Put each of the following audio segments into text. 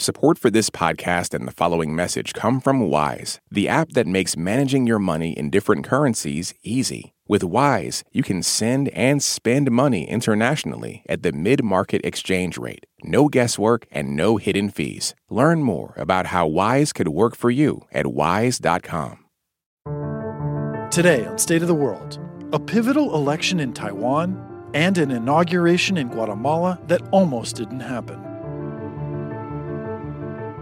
Support for this podcast and the following message come from Wise, the app that makes managing your money in different currencies easy. With Wise, you can send and spend money internationally at the mid market exchange rate. No guesswork and no hidden fees. Learn more about how Wise could work for you at wise.com. Today on State of the World, a pivotal election in Taiwan and an inauguration in Guatemala that almost didn't happen.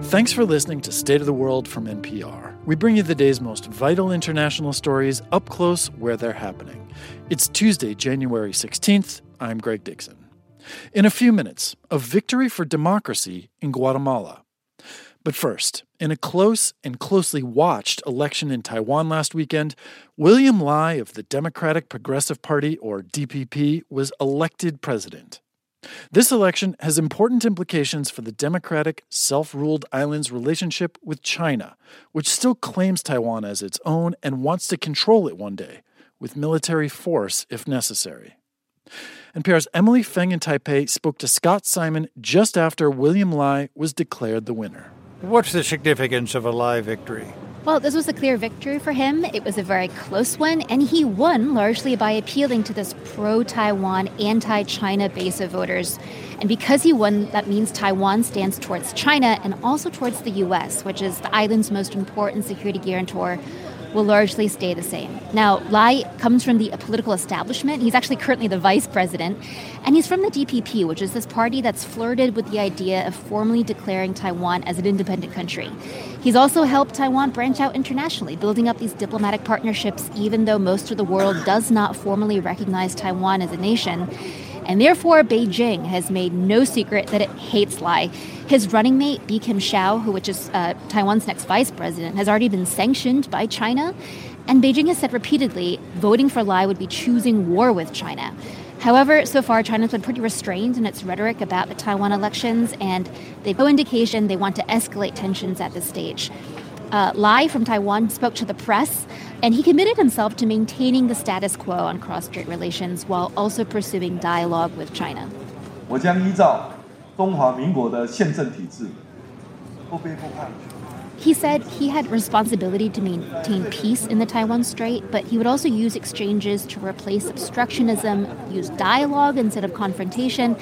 Thanks for listening to State of the World from NPR. We bring you the day's most vital international stories up close where they're happening. It's Tuesday, January 16th. I'm Greg Dixon. In a few minutes, a victory for democracy in Guatemala. But first, in a close and closely watched election in Taiwan last weekend, William Lai of the Democratic Progressive Party, or DPP, was elected president. This election has important implications for the democratic, self ruled island's relationship with China, which still claims Taiwan as its own and wants to control it one day, with military force if necessary. NPR's Emily Feng in Taipei spoke to Scott Simon just after William Lai was declared the winner. What's the significance of a Lai victory? Well, this was a clear victory for him. It was a very close one, and he won largely by appealing to this pro Taiwan, anti China base of voters. And because he won, that means Taiwan stands towards China and also towards the U.S., which is the island's most important security guarantor will largely stay the same. Now, Lai comes from the political establishment. He's actually currently the vice president, and he's from the DPP, which is this party that's flirted with the idea of formally declaring Taiwan as an independent country. He's also helped Taiwan branch out internationally, building up these diplomatic partnerships, even though most of the world does not formally recognize Taiwan as a nation. And therefore, Beijing has made no secret that it hates Lai. His running mate, Bi Khim Hsiao, who which is uh, Taiwan's next vice president, has already been sanctioned by China. And Beijing has said repeatedly voting for Lai would be choosing war with China. However, so far, China's been pretty restrained in its rhetoric about the Taiwan elections, and they've no indication they want to escalate tensions at this stage. Uh, Lai from Taiwan spoke to the press and he committed himself to maintaining the status quo on cross-strait relations while also pursuing dialogue with China. He said he had responsibility to maintain peace in the Taiwan Strait, but he would also use exchanges to replace obstructionism, use dialogue instead of confrontation,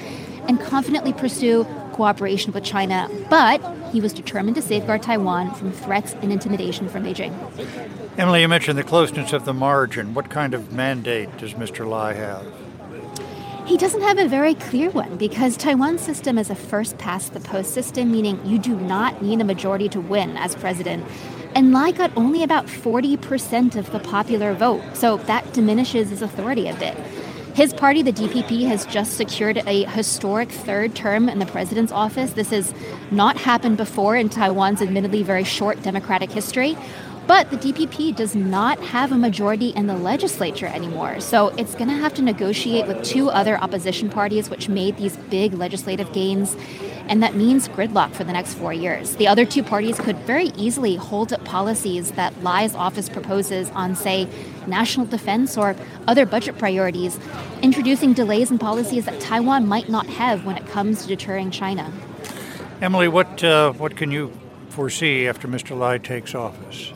and confidently pursue cooperation with China, but he was determined to safeguard Taiwan from threats and intimidation from Beijing. Emily, you mentioned the closeness of the margin. What kind of mandate does Mr. Lai have? He doesn't have a very clear one because Taiwan's system is a first past the post system, meaning you do not need a majority to win as president. And Lai got only about 40% of the popular vote, so that diminishes his authority a bit. His party, the DPP, has just secured a historic third term in the president's office. This has not happened before in Taiwan's admittedly very short democratic history. But the DPP does not have a majority in the legislature anymore. So it's going to have to negotiate with two other opposition parties, which made these big legislative gains and that means gridlock for the next four years. The other two parties could very easily hold up policies that Lai's office proposes on, say, national defense or other budget priorities, introducing delays in policies that Taiwan might not have when it comes to deterring China. Emily, what, uh, what can you foresee after Mr. Lai takes office?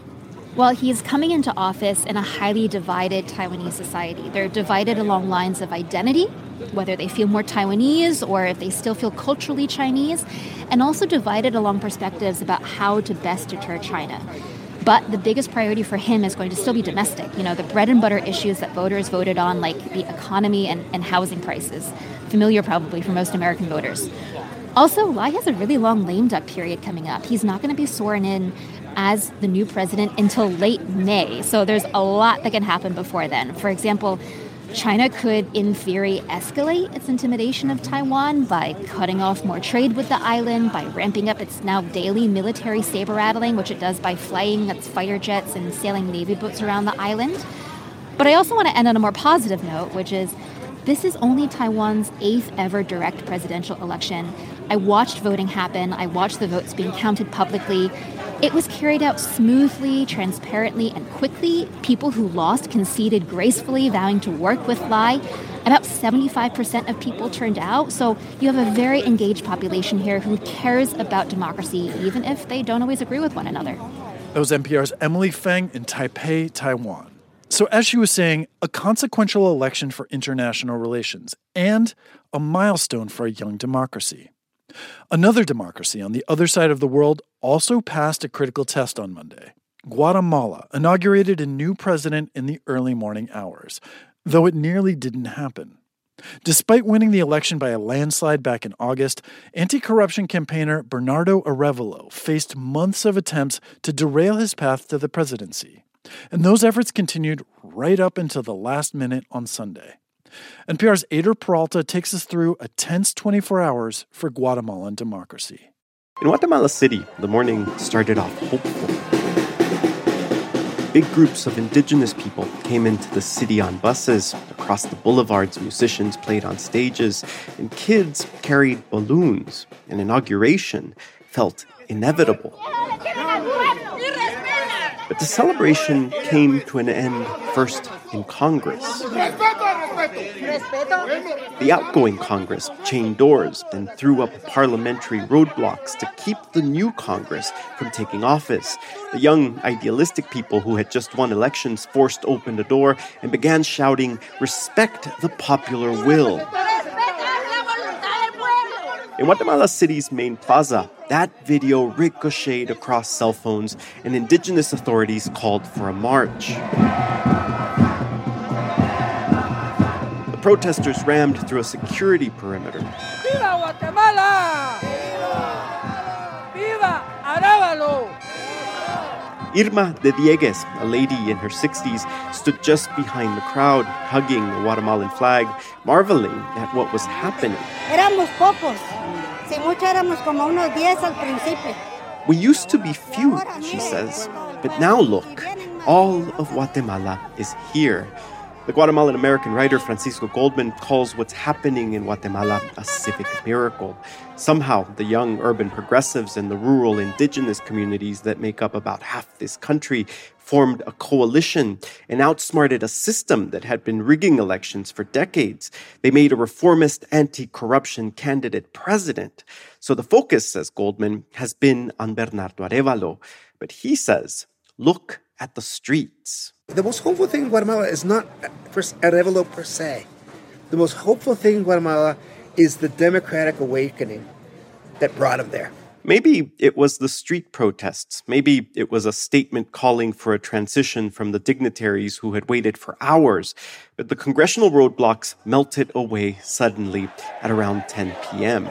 Well, he's coming into office in a highly divided Taiwanese society. They're divided along lines of identity, whether they feel more Taiwanese or if they still feel culturally Chinese, and also divided along perspectives about how to best deter China. But the biggest priority for him is going to still be domestic. You know, the bread and butter issues that voters voted on, like the economy and, and housing prices, familiar probably for most American voters. Also, Lai has a really long lame duck period coming up. He's not going to be sworn in as the new president until late May. So there's a lot that can happen before then. For example, China could, in theory, escalate its intimidation of Taiwan by cutting off more trade with the island, by ramping up its now daily military saber rattling, which it does by flying its fighter jets and sailing navy boats around the island. But I also want to end on a more positive note, which is this is only Taiwan's eighth ever direct presidential election. I watched voting happen, I watched the votes being counted publicly. It was carried out smoothly, transparently, and quickly. People who lost conceded gracefully, vowing to work with Lai. About 75% of people turned out, so you have a very engaged population here who cares about democracy, even if they don't always agree with one another. That was NPR's Emily Feng in Taipei, Taiwan. So, as she was saying, a consequential election for international relations and a milestone for a young democracy. Another democracy on the other side of the world also passed a critical test on Monday. Guatemala inaugurated a new president in the early morning hours, though it nearly didn't happen. Despite winning the election by a landslide back in August, anti corruption campaigner Bernardo Arevalo faced months of attempts to derail his path to the presidency. And those efforts continued right up until the last minute on Sunday. NPR's Eyder Peralta takes us through a tense 24 hours for Guatemalan democracy. In Guatemala City, the morning started off hopeful. Big groups of indigenous people came into the city on buses. Across the boulevards, musicians played on stages, and kids carried balloons. An inauguration felt inevitable. But the celebration came to an end first in Congress. The outgoing Congress chained doors and threw up parliamentary roadblocks to keep the new Congress from taking office. The young, idealistic people who had just won elections forced open the door and began shouting, Respect the popular will. In Guatemala City's main plaza, that video ricocheted across cell phones, and indigenous authorities called for a march. The protesters rammed through a security perimeter. Irma de Diegues, a lady in her 60s, stood just behind the crowd, hugging the Guatemalan flag, marveling at what was happening. Éramos pocos. Si mucho éramos como unos 10 al principio. We used to be few, she says, but now look, all of Guatemala is here. The Guatemalan American writer Francisco Goldman calls what's happening in Guatemala a civic miracle. Somehow, the young urban progressives and the rural indigenous communities that make up about half this country formed a coalition and outsmarted a system that had been rigging elections for decades. They made a reformist anti corruption candidate president. So the focus, says Goldman, has been on Bernardo Arevalo. But he says, look at the streets. The most hopeful thing in Guatemala is not per, Arevalo per se. The most hopeful thing in Guatemala is the democratic awakening that brought him there. Maybe it was the street protests. Maybe it was a statement calling for a transition from the dignitaries who had waited for hours. But the congressional roadblocks melted away suddenly at around 10 p.m.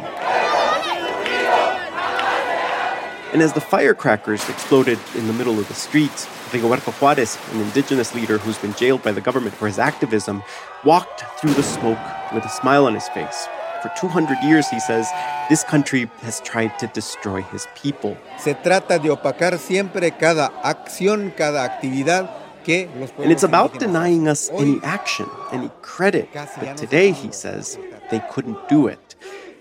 And as the firecrackers exploded in the middle of the streets, Rigoberto Juarez, an indigenous leader who's been jailed by the government for his activism, walked through the smoke with a smile on his face. For 200 years, he says, this country has tried to destroy his people. Se trata de opacar siempre cada acción, cada actividad que And it's about denying us any action, any credit. But today, he says, they couldn't do it.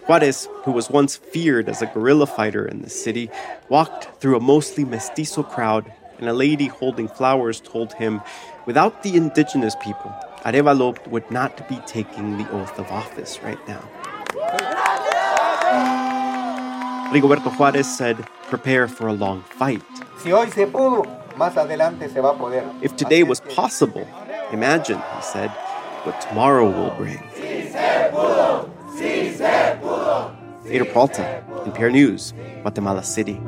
Juarez, who was once feared as a guerrilla fighter in the city, walked through a mostly mestizo crowd, and a lady holding flowers told him, without the indigenous people, Arevalo would not be taking the oath of office right now. Rigoberto Juarez said, prepare for a long fight. Si hoy se pudo, más adelante se va a poder. If today was possible, imagine, he said, what tomorrow will bring. Eyder Peralta, NPR News, Guatemala City.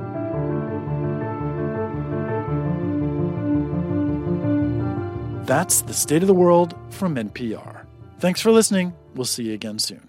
That's the state of the world from NPR. Thanks for listening. We'll see you again soon.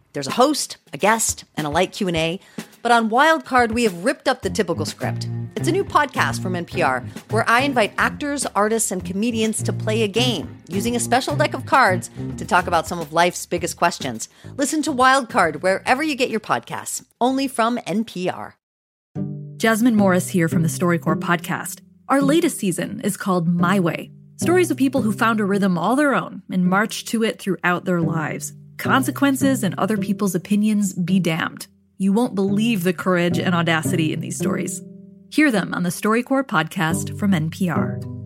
There's a host, a guest, and a light Q&A. But on Wildcard, we have ripped up the typical script. It's a new podcast from NPR where I invite actors, artists, and comedians to play a game using a special deck of cards to talk about some of life's biggest questions. Listen to Wildcard wherever you get your podcasts, only from NPR. Jasmine Morris here from the StoryCorps podcast. Our latest season is called My Way stories of people who found a rhythm all their own and marched to it throughout their lives. Consequences and other people's opinions be damned. You won't believe the courage and audacity in these stories. Hear them on the StoryCorps podcast from NPR.